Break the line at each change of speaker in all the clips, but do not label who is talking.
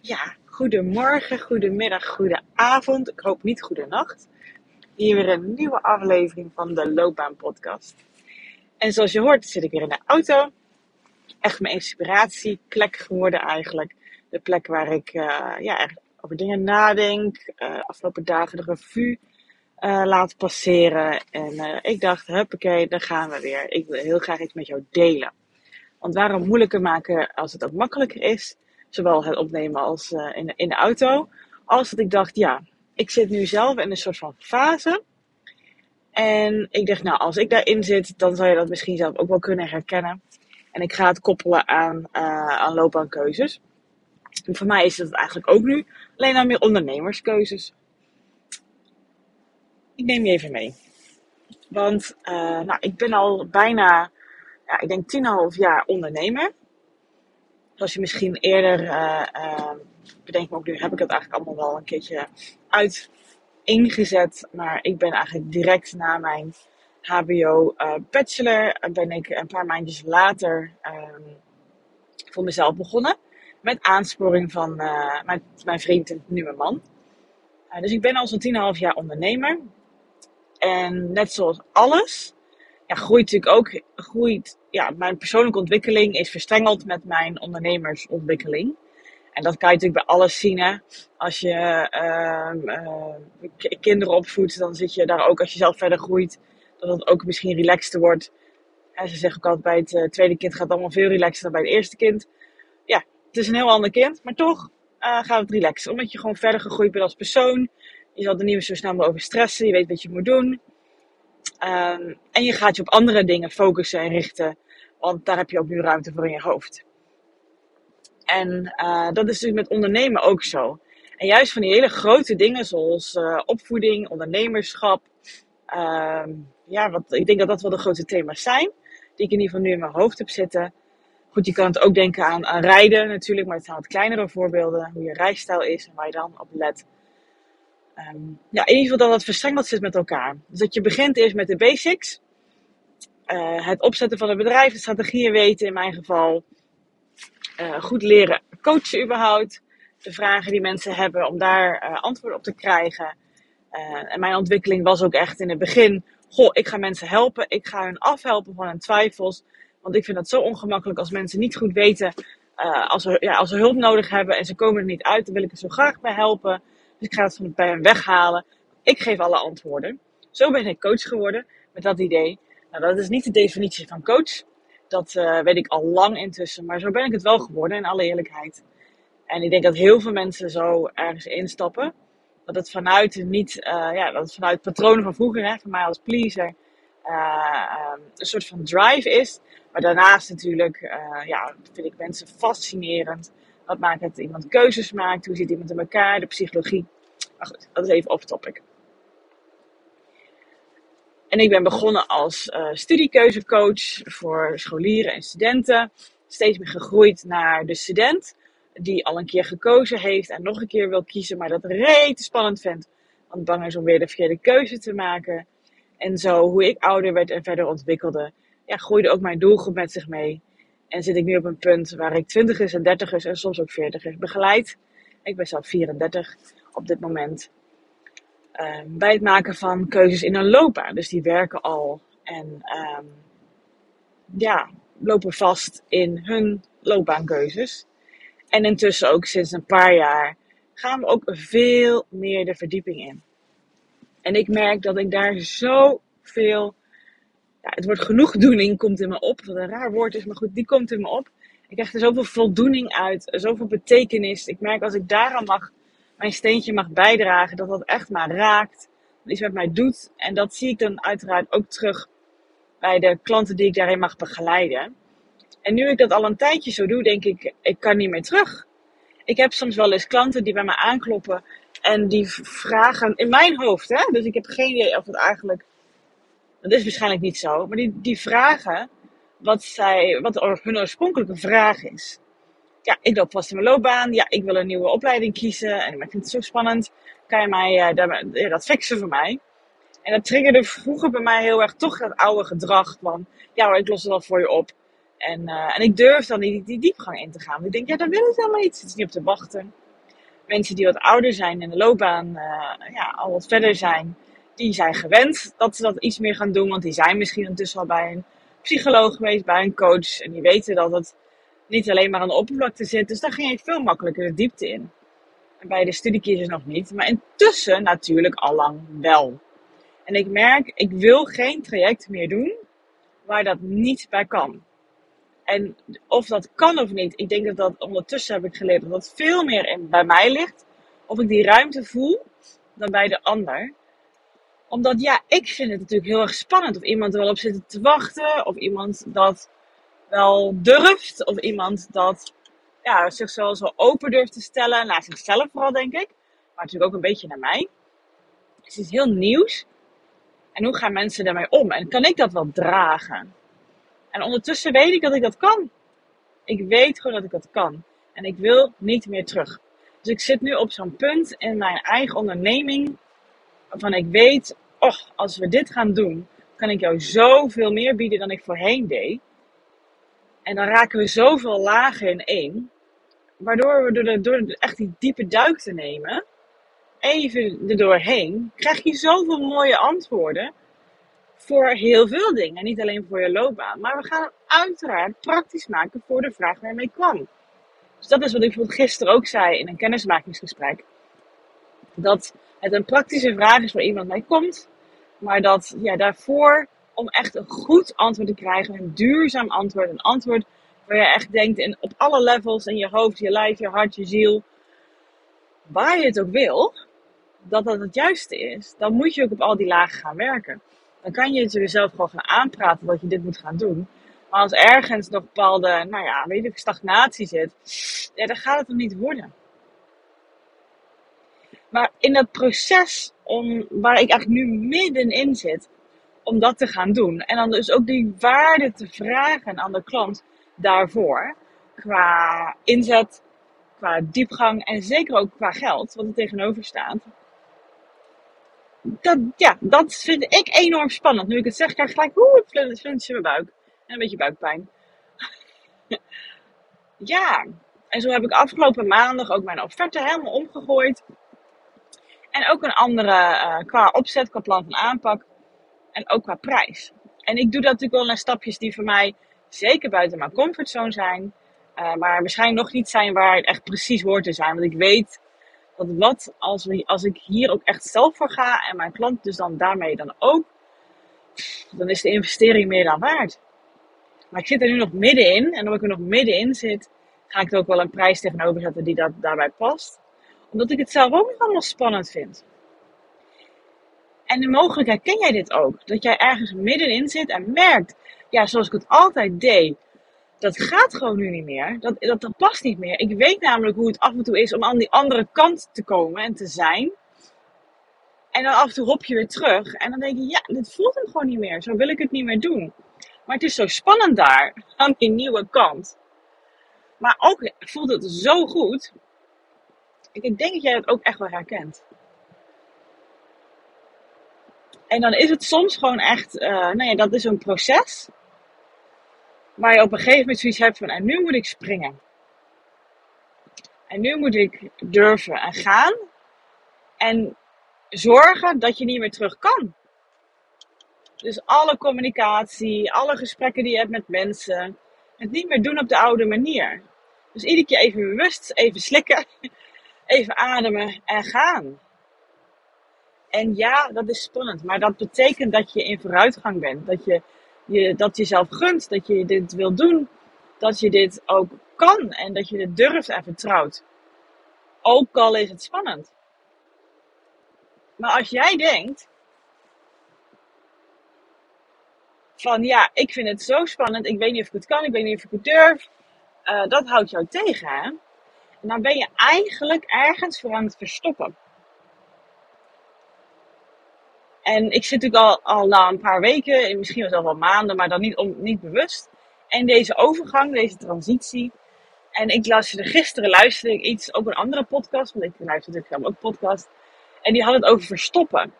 Ja, goedemorgen, goedemiddag, goedenavond. Ik hoop niet goedenacht. Hier weer een nieuwe aflevering van de Loopbaan Podcast. En zoals je hoort zit ik weer in de auto. Echt mijn inspiratieplek geworden eigenlijk. De plek waar ik uh, ja, over dingen nadenk. Uh, afgelopen dagen de revue uh, laat passeren. En ik dacht, huppakee, daar gaan we weer. Ik wil heel graag iets met jou delen. Want waarom moeilijker maken als het ook makkelijker is? Zowel het opnemen als uh, in, in de auto. Als dat ik dacht, ja, ik zit nu zelf in een soort van fase. En ik dacht, nou, als ik daarin zit, dan zou je dat misschien zelf ook wel kunnen herkennen. En ik ga het koppelen aan, uh, aan loopbaankeuzes. En voor mij is het eigenlijk ook nu alleen aan meer ondernemerskeuzes. Ik neem je even mee. Want uh, nou, ik ben al bijna ja, ik denk 10,5 jaar ondernemer. Zoals je misschien eerder uh, uh, bedenkt, me ook nu heb ik het eigenlijk allemaal wel een keertje uit ingezet. Maar ik ben eigenlijk direct na mijn HBO uh, bachelor, ben ik een paar maandjes later um, voor mezelf begonnen. Met aansporing van mijn, mijn vriend en nu mijn man. dus ik ben al zo'n 10,5 jaar ondernemer. En net zoals alles ja, groeit natuurlijk ook, groeit, ja, mijn persoonlijke ontwikkeling is verstrengeld met mijn ondernemersontwikkeling. En dat kan je natuurlijk bij alles zien. Als je uh, uh, kinderen opvoedt, dan zit je daar ook, als je zelf verder groeit, dat het ook misschien relaxter wordt. En ze zeggen ook altijd bij het uh, tweede kind gaat het allemaal veel relaxer dan bij het eerste kind. Ja, het is een heel ander kind, maar toch uh, gaat het relaxer. Omdat je gewoon verder gegroeid bent als persoon. Je zal er niet meer zo snel meer over stressen. Je weet wat je moet doen. Um, en je gaat je op andere dingen focussen en richten, want daar heb je ook nu ruimte voor in je hoofd. En uh, dat is natuurlijk met ondernemen ook zo. En juist van die hele grote dingen zoals uh, opvoeding, ondernemerschap. Uh, ja, wat, ik denk dat dat wel de grote thema's zijn. Die ik in ieder geval nu in mijn hoofd heb zitten. Goed, je kan het ook denken aan, aan rijden natuurlijk, maar het zijn wat kleinere voorbeelden. Hoe je rijstijl is en waar je dan op let. Um, ja, in ieder geval dat het verstrengeld zit met elkaar. Dus dat je begint eerst met de basics. Uh, het opzetten van een bedrijf, de strategieën weten in mijn geval. Uh, goed leren coachen überhaupt. De vragen die mensen hebben om daar uh, antwoord op te krijgen. en mijn ontwikkeling was ook echt in het begin. Goh, ik ga mensen helpen. Ik ga hun afhelpen van hun twijfels. Want ik vind het zo ongemakkelijk als mensen niet goed weten. als, ze, ja, als ze hulp nodig hebben en ze komen er niet uit, dan wil ik er zo graag bij helpen. Ik ga het van bij hem weghalen. Ik geef alle antwoorden. Zo ben ik coach geworden met dat idee. Nou, dat is niet de definitie van coach. Dat uh, weet ik al lang intussen. Maar zo ben ik het wel geworden, in alle eerlijkheid. En ik denk dat heel veel mensen zo ergens instappen. Dat het vanuit niet, uh, ja, dat het vanuit patronen van vroeger, hè, van mij als pleaser, uh, um, een soort van drive is. Maar daarnaast natuurlijk, ja, vind ik mensen fascinerend. Wat maakt het iemand keuzes maakt? Hoe zit iemand in elkaar? De psychologie. Maar goed, dat is even off topic. En ik ben begonnen als uh, studiekeuzecoach voor scholieren en studenten. Steeds meer gegroeid naar de student die al een keer gekozen heeft en nog een keer wil kiezen, maar dat rete spannend vindt. Want bang is om weer de verkeerde keuze te maken. En zo, hoe ik ouder werd en verder ontwikkelde, ja, groeide ook mijn doelgroep met zich mee. En zit ik nu op een punt waar ik twintigers en dertigers en soms ook veertigers begeleid. Ik ben zelf 34 op dit moment. Uh, bij het maken van keuzes in een loopbaan. Dus die werken al en um, ja, lopen vast in hun loopbaankeuzes. En intussen ook sinds een paar jaar gaan we ook veel meer de verdieping in. En ik merk dat ik daar zoveel ja, het woord genoegdoening komt in me op. Wat een raar woord is, maar goed, die komt in me op. Ik krijg er zoveel voldoening uit, zoveel betekenis. Ik merk als ik daaraan mag, mijn steentje mag bijdragen, dat dat echt maar raakt. Iets met mij doet. En dat zie ik dan uiteraard ook terug bij de klanten die ik daarin mag begeleiden. En nu ik dat al een tijdje zo doe, denk ik, ik kan niet meer terug. Ik heb soms wel eens klanten die bij me aankloppen en die vragen in mijn hoofd, hè? dus ik heb geen idee of het eigenlijk dat is waarschijnlijk niet zo. Maar die, die vragen wat, zij, wat hun oorspronkelijke vraag is. Ja, ik loop vast in mijn loopbaan. Ja, ik wil een nieuwe opleiding kiezen. En ik vind het zo spannend. Kan je mij uh, dat, ja, dat fixen voor mij? En dat triggerde vroeger bij mij heel erg toch dat oude gedrag van... Ja, ik los het al voor je op. En, uh, en ik durf dan niet die diepgang in te gaan. Want ik denk, ja, dat wil ik helemaal niet. Zit niet op te wachten. Mensen die wat ouder zijn in de loopbaan, ja, al wat verder zijn, die zijn gewend dat ze dat iets meer gaan doen. Want die zijn misschien intussen al bij een psycholoog geweest, bij een coach. En die weten dat het niet alleen maar aan de oppervlakte zit. Dus daar ging ik veel makkelijker de diepte in. En bij de studiekiezers nog niet. Maar intussen natuurlijk al lang wel. En ik merk, ik wil geen traject meer doen waar dat niet bij kan. En of dat kan of niet, ik denk dat dat ondertussen heb ik geleerd dat dat veel meer in, bij mij ligt. Of ik die ruimte voel dan bij de ander. Omdat ja, ik vind het natuurlijk heel erg spannend of iemand er wel op zit te wachten. Of iemand dat wel durft. Of iemand dat ja, zichzelf zo open durft te stellen. Naar zichzelf vooral, denk ik. Maar natuurlijk ook een beetje naar mij. Het is heel nieuws. En hoe gaan mensen daarmee om? En kan ik dat wel dragen? En ondertussen weet ik dat ik dat kan. Ik weet gewoon dat ik dat kan. En ik wil niet meer terug. Dus ik zit nu op zo'n punt in mijn eigen onderneming. Waarvan ik weet, oh, als we dit gaan doen, kan ik jou zoveel meer bieden dan ik voorheen deed. En dan raken we zoveel lager in één. Waardoor we door, de, door echt die diepe duik te nemen, even er doorheen, krijg je zoveel mooie antwoorden voor heel veel dingen. Niet alleen voor je loopbaan. Maar we gaan het uiteraard praktisch maken voor de vraag waar je mee kwam. Dus dat is wat ik bijvoorbeeld gisteren ook zei in een kennismakingsgesprek. Dat het een praktische vraag is waar iemand mee komt. Maar dat ja, daarvoor, om echt een goed antwoord te krijgen, een duurzaam antwoord, een antwoord waar je echt denkt in, op alle levels, in je hoofd, je lijf, je hart, je ziel, waar je het ook wil, dat dat het juiste is, dan moet je ook op al die lagen gaan werken. Dan kan je jezelf gewoon gaan aanpraten dat je dit moet gaan doen. Maar als ergens nog bepaalde, nou ja, weet ik, stagnatie zit, ja, dan gaat het er niet worden. In dat proces om, waar ik eigenlijk nu middenin zit, om dat te gaan doen. En dan dus ook die waarde te vragen aan de klant daarvoor. Qua inzet, qua diepgang en zeker ook qua geld, wat er tegenover staat dat, ja, dat vind ik enorm spannend. Nu ik het zeg, krijg ik gelijk oeh, het flintje in mijn buik. En een beetje buikpijn. ja, en zo heb ik afgelopen maandag ook mijn offerte helemaal omgegooid. En ook een andere uh, qua opzet, qua plan van aanpak. En ook qua prijs. En ik doe dat natuurlijk wel naar stapjes die voor mij zeker buiten mijn comfortzone zijn. Uh, maar waarschijnlijk nog niet zijn waar het echt precies hoort te zijn. Want ik weet dat wat als, we, als ik hier ook echt zelf voor ga en mijn klant dus dan daarmee dan ook, dan is de investering meer dan waard. Maar ik zit er nu nog middenin en omdat ik er nog middenin zit, ga ik er ook wel een prijs tegenover zetten die dat daarbij past. Omdat ik het zelf ook nog allemaal spannend vind. En de mogelijkheid ken jij dit ook. Dat jij ergens middenin zit en merkt, ja, zoals ik het altijd deed, dat gaat gewoon nu niet meer. Dat, dat, dat past niet meer. Ik weet namelijk hoe het af en toe is om aan die andere kant te komen en te zijn. En dan af en toe hop je weer terug. En dan denk je, ja, dit voelt hem gewoon niet meer. Zo wil ik het niet meer doen. Maar het is zo spannend daar, aan die nieuwe kant. Maar ook voelt het zo goed. Ik denk dat jij dat ook echt wel herkent. En dan is het soms gewoon echt, uh, nou ja, dat is een proces. Waar je op een gegeven moment zoiets hebt van, en nu moet ik springen. En nu moet ik durven en gaan. En zorgen dat je niet meer terug kan. Dus alle communicatie, alle gesprekken die je hebt met mensen. Het niet meer doen op de oude manier. Dus iedere keer even bewust, even slikken, even ademen en gaan. En ja, dat is spannend, maar dat betekent dat je in vooruitgang bent. Dat je je dat jezelf gunt, dat je dit wil doen, dat je dit ook kan en dat je dit durft en vertrouwt. Ook al is het spannend. Maar als jij denkt van ja, ik vind het zo spannend, ik weet niet of ik het kan, ik weet niet of ik het durf, uh, dat houdt jou tegen. Hè? Dan ben je eigenlijk ergens voor aan het verstoppen. En ik zit natuurlijk al, al na een paar weken, misschien wel wel maanden, maar dan niet, om, niet bewust. En deze overgang, deze transitie. En ik luisterde gisteren luisterde ik iets, ook een andere podcast, want ik luister natuurlijk ook podcast. En die had het over verstoppen.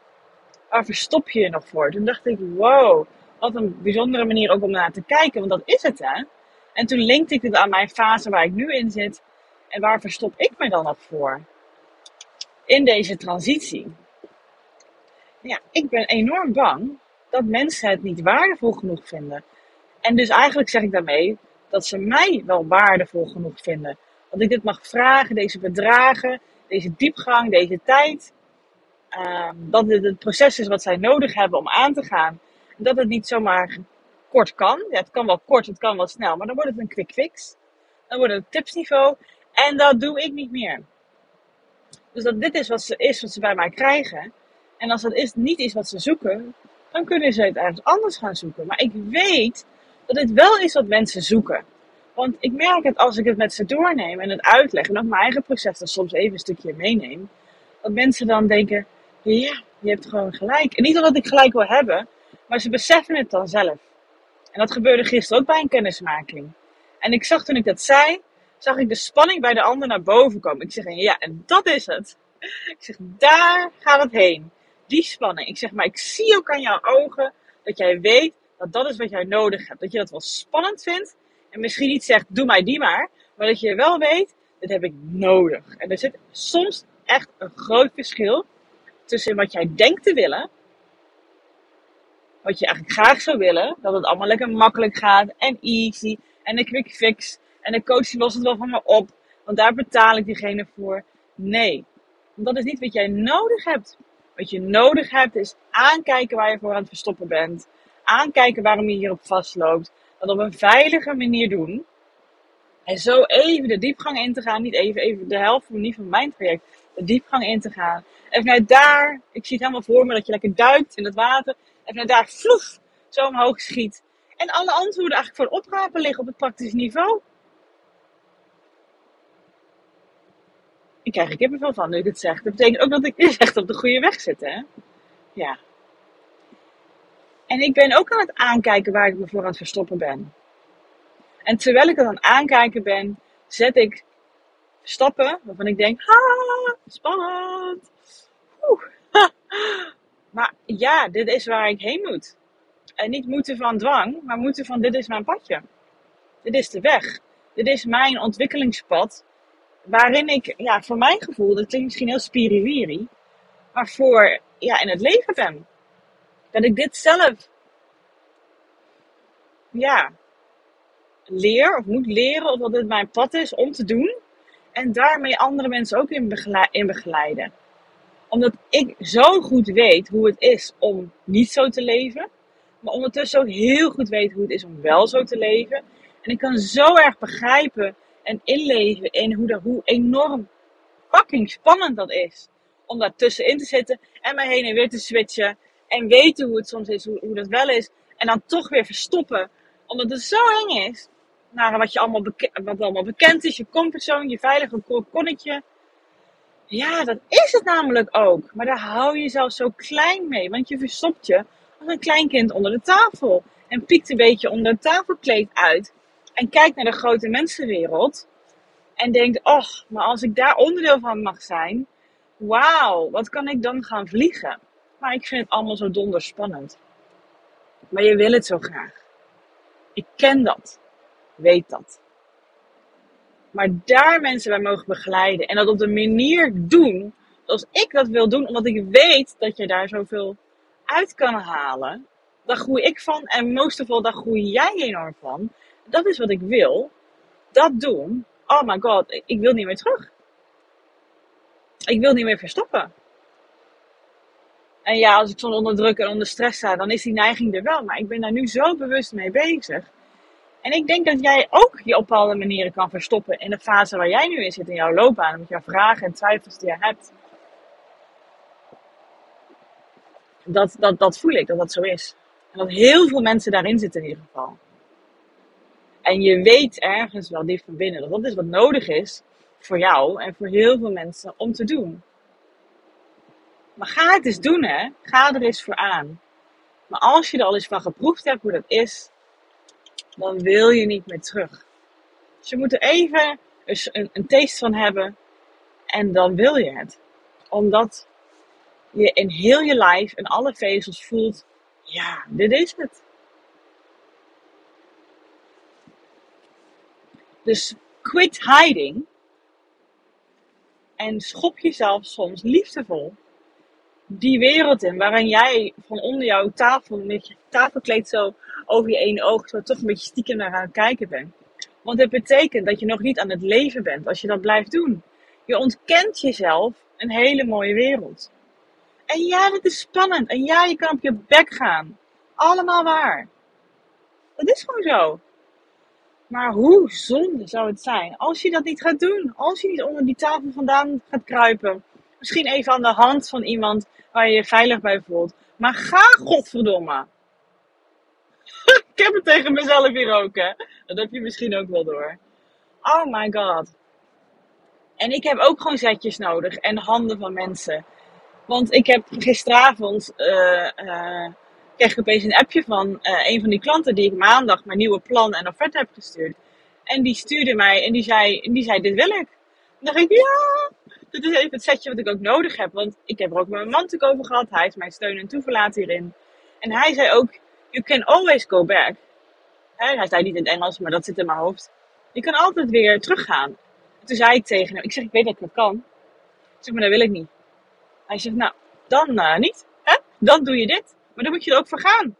Waar verstop je je nog voor? Toen dacht ik, wow, wat een bijzondere manier ook om naar te kijken. Want dat is het hè. En toen linkte ik het aan mijn fase waar ik nu in zit. En waar verstop ik me dan op voor? In deze transitie. Ja, ik ben enorm bang dat mensen het niet waardevol genoeg vinden. En dus eigenlijk zeg ik daarmee dat ze mij wel waardevol genoeg vinden. Dat ik dit mag vragen, deze bedragen, deze diepgang, deze tijd. Ehm, dat dit het proces is wat zij nodig hebben om aan te gaan. En dat het niet zomaar kort kan. Ja, het kan wel kort, het kan wel snel, maar dan wordt het een quick fix. Dan wordt het tipsniveau. En dat doe ik niet meer. Dus dat dit is wat, ze, is wat ze bij mij krijgen. En als dat is, niet is wat ze zoeken, dan kunnen ze het ergens anders gaan zoeken. Maar ik weet dat dit wel is wat mensen zoeken. Want ik merk het als ik het met ze doorneem en het uitleg en ook mijn eigen proces er soms even een stukje meeneem. Dat mensen dan denken, ja, je hebt gewoon gelijk. En niet omdat ik gelijk wil hebben, maar ze beseffen het dan zelf. En dat gebeurde gisteren ook bij een kennismaking. En ik zag toen ik dat zei, zag ik de spanning bij de ander naar boven komen. Ik zeg, ja, en dat is het. Ik zeg, daar gaat het heen. Die spanning. Ik zeg, maar ik zie ook aan jouw ogen dat jij weet dat dat is wat jij nodig hebt. Dat je dat wel spannend vindt. En misschien niet zegt, doe mij die maar. Maar dat je wel weet, dit heb ik nodig. En er zit soms echt een groot verschil tussen wat jij denkt te willen. Wat je eigenlijk graag zou willen. Dat het allemaal lekker makkelijk gaat en easy. En een quick fix. En de coach lost het wel van me op. Want daar betaal ik diegene voor. Nee. Dat is niet wat jij nodig hebt. Wat je nodig hebt is aankijken waar je voor aan het verstoppen bent. Aankijken waarom je hierop vastloopt. Dat op een veilige manier doen. En zo even de diepgang in te gaan. Niet even, even de helft van, niet van mijn traject. De diepgang in te gaan. En vanuit daar, ik zie het helemaal voor me dat je lekker duikt in het water. En vanuit daar vloef, zo omhoog schiet. En alle antwoorden eigenlijk voor oprapen liggen op het praktische niveau. Ik krijg er kippenvel van nu ik het zeg. Dat betekent ook dat ik echt op de goede weg zit, hè? Ja. En ik ben ook aan het aankijken waar ik me voor aan het verstoppen ben. En terwijl ik het aan het aankijken ben, zet ik stappen waarvan ik denk, ha, spannend. Oeh. Maar ja, dit is waar ik heen moet. En niet moeten van dwang, maar moeten van dit is mijn padje. Dit is de weg. Dit is mijn ontwikkelingspad. Waarin ik, ja, voor mijn gevoel, dat klinkt misschien heel spiriwiri, maar voor, ja, in het leven ben. Dat ik dit zelf, ja, leer of moet leren, of dat het mijn pad is om te doen. En daarmee andere mensen ook in begeleiden. Omdat ik zo goed weet hoe het is om niet zo te leven. Maar ondertussen ook heel goed weet hoe het is om wel zo te leven. En ik kan zo erg begrijpen en inleven in hoe, hoe enorm fucking spannend dat is. Om daar tussenin te zitten en mij heen en weer te switchen. En weten hoe het soms is, hoe, hoe dat wel is. En dan toch weer verstoppen. Omdat het zo eng is. Naar wat, je allemaal wat allemaal bekend is. Je comfortzone, je veilige konnetje. Ja, dat is het namelijk ook. Maar daar hou je jezelf zo klein mee. Want je verstopt je als een klein kind onder de tafel. En piekt een beetje onder het tafelkleed uit. En kijkt naar de grote mensenwereld. En denkt, och, maar als ik daar onderdeel van mag zijn. Wauw, wat kan ik dan gaan vliegen? Maar ik vind het allemaal zo donder spannend. Maar je wil het zo graag. Ik ken dat. Weet dat. Maar daar mensen bij mogen begeleiden. En dat op de manier doen zoals ik dat wil doen. Omdat ik weet dat je daar zoveel uit kan halen. Daar groei ik van. En most of daar groei jij enorm van. Dat is wat ik wil. Dat doen. Oh my god, ik wil niet meer terug. Ik wil niet meer verstoppen. En ja, als ik soms onder druk en onder stress sta, dan is die neiging er wel. Maar ik ben daar nu zo bewust mee bezig. En ik denk dat jij ook je op bepaalde manieren kan verstoppen in de fase waar jij nu in zit in jouw loopbaan. Met jouw vragen en twijfels die je hebt. Dat, dat, dat voel ik, dat dat zo is. En dat heel veel mensen daarin zitten in ieder geval. En je weet ergens wel diep van binnen dat dat is wat nodig is voor jou en voor heel veel mensen om te doen. Maar ga het eens doen, hè. Ga er eens voor aan. Maar als je er al eens van geproefd hebt hoe dat is, dan wil je niet meer terug. Dus je moet er even een, een taste van hebben en dan wil je het. Omdat je in heel je lijf en alle vezels voelt, ja, dit is het. Dus quit hiding. En schop jezelf soms liefdevol die wereld in waarin jij van onder jouw tafel met je tafelkleed zo over je ene oog zo toch een beetje stiekem naar aan het kijken bent. Want het betekent dat je nog niet aan het leven bent als je dat blijft doen. Je ontkent jezelf een hele mooie wereld. En ja, dat is spannend. En ja, je kan op je bek gaan. Allemaal waar. Dat is gewoon zo. Maar hoe zonde zou het zijn als je dat niet gaat doen? Als je niet onder die tafel vandaan gaat kruipen. Misschien even aan de hand van iemand waar je je veilig bij voelt. Maar ga godverdomme. Ik heb het tegen mezelf hier ook, hè. Dat heb je misschien ook wel door. Oh my god. En ik heb ook gewoon zetjes nodig en handen van mensen. Want ik heb gisteravond uh, uh, kreeg ik opeens een appje van uh, een van die klanten die ik maandag mijn nieuwe plan en offerte heb gestuurd. En die stuurde mij en die zei, die zei dit wil ik. En dacht ik, ja, dit is even het setje wat ik ook nodig heb. Want ik heb er ook met mijn man natuurlijk over gehad. Hij is mijn steun en toeverlaat hierin. En hij zei ook, you can always go back. hij zei niet in het Engels, maar dat zit in mijn hoofd. Je kan altijd weer teruggaan. En toen zei ik tegen hem, ik zeg, ik weet dat ik dat kan. Ik zeg, maar dat wil ik niet. Hij zegt, nou, dan uh, niet. Dan doe je dit. Maar dan moet je er ook voor gaan.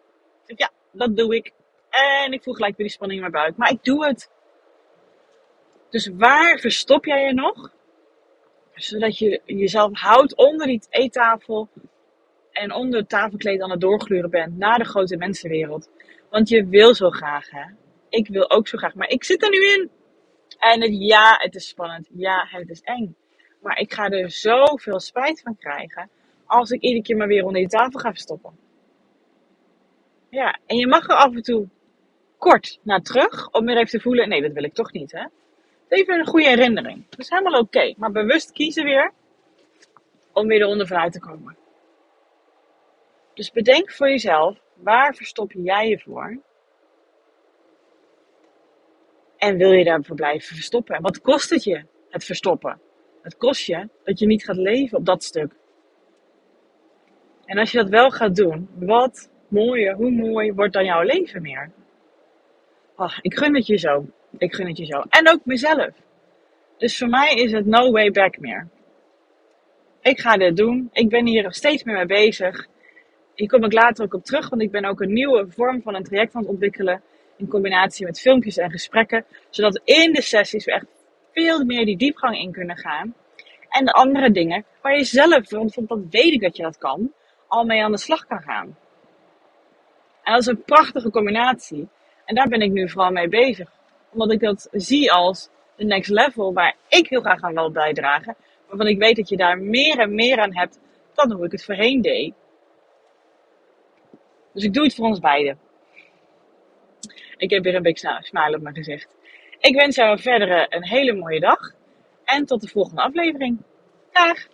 Ja, dat doe ik. En ik voel gelijk weer die spanning in mijn buik. Maar ik doe het. Dus waar verstop jij je nog? Zodat je jezelf houdt onder die eettafel en onder het tafelkleed aan het doorgluren bent naar de grote mensenwereld. Want je wil zo graag, hè? Ik wil ook zo graag, maar ik zit er nu in. En ja, het is spannend. Ja, het is eng. Maar ik ga er zoveel spijt van krijgen als ik iedere keer maar weer onder die tafel ga verstoppen. Ja, en je mag er af en toe kort naar terug om weer even te voelen: nee, dat wil ik toch niet, hè? Even een goede herinnering. Dat is helemaal oké. Maar bewust kiezen weer om weer eronder vanuit te komen. Dus bedenk voor jezelf, waar verstop jij je voor? En wil je daarvoor blijven verstoppen? En wat kost het je, het verstoppen? Het kost je dat je niet gaat leven op dat stuk. En als je dat wel gaat doen, wat hoe mooi wordt dan jouw leven meer? Oh, ik gun het je zo. Ik gun het je zo. En ook mezelf. Dus voor mij is het no way back meer. Ik ga dit doen. Ik ben hier steeds meer mee bezig. Hier kom ik later ook op terug, want ik ben ook een nieuwe vorm van een traject aan het ontwikkelen. In combinatie met filmpjes en gesprekken. Zodat in de sessies we echt veel meer die diepgang in kunnen gaan. En de andere dingen waar je zelf, want dat weet ik dat je dat kan, al mee aan de slag kan gaan. En dat is een prachtige combinatie. En daar ben ik nu vooral mee bezig. Omdat ik dat zie als de next level waar ik heel graag aan wil bijdragen. Waarvan ik weet dat je daar meer en meer aan hebt dan hoe ik het voorheen deed. Dus ik doe het voor ons beiden. Ik heb weer een big smile op mijn gezicht. Ik wens jou verder een hele mooie dag. En tot de volgende aflevering. Dag!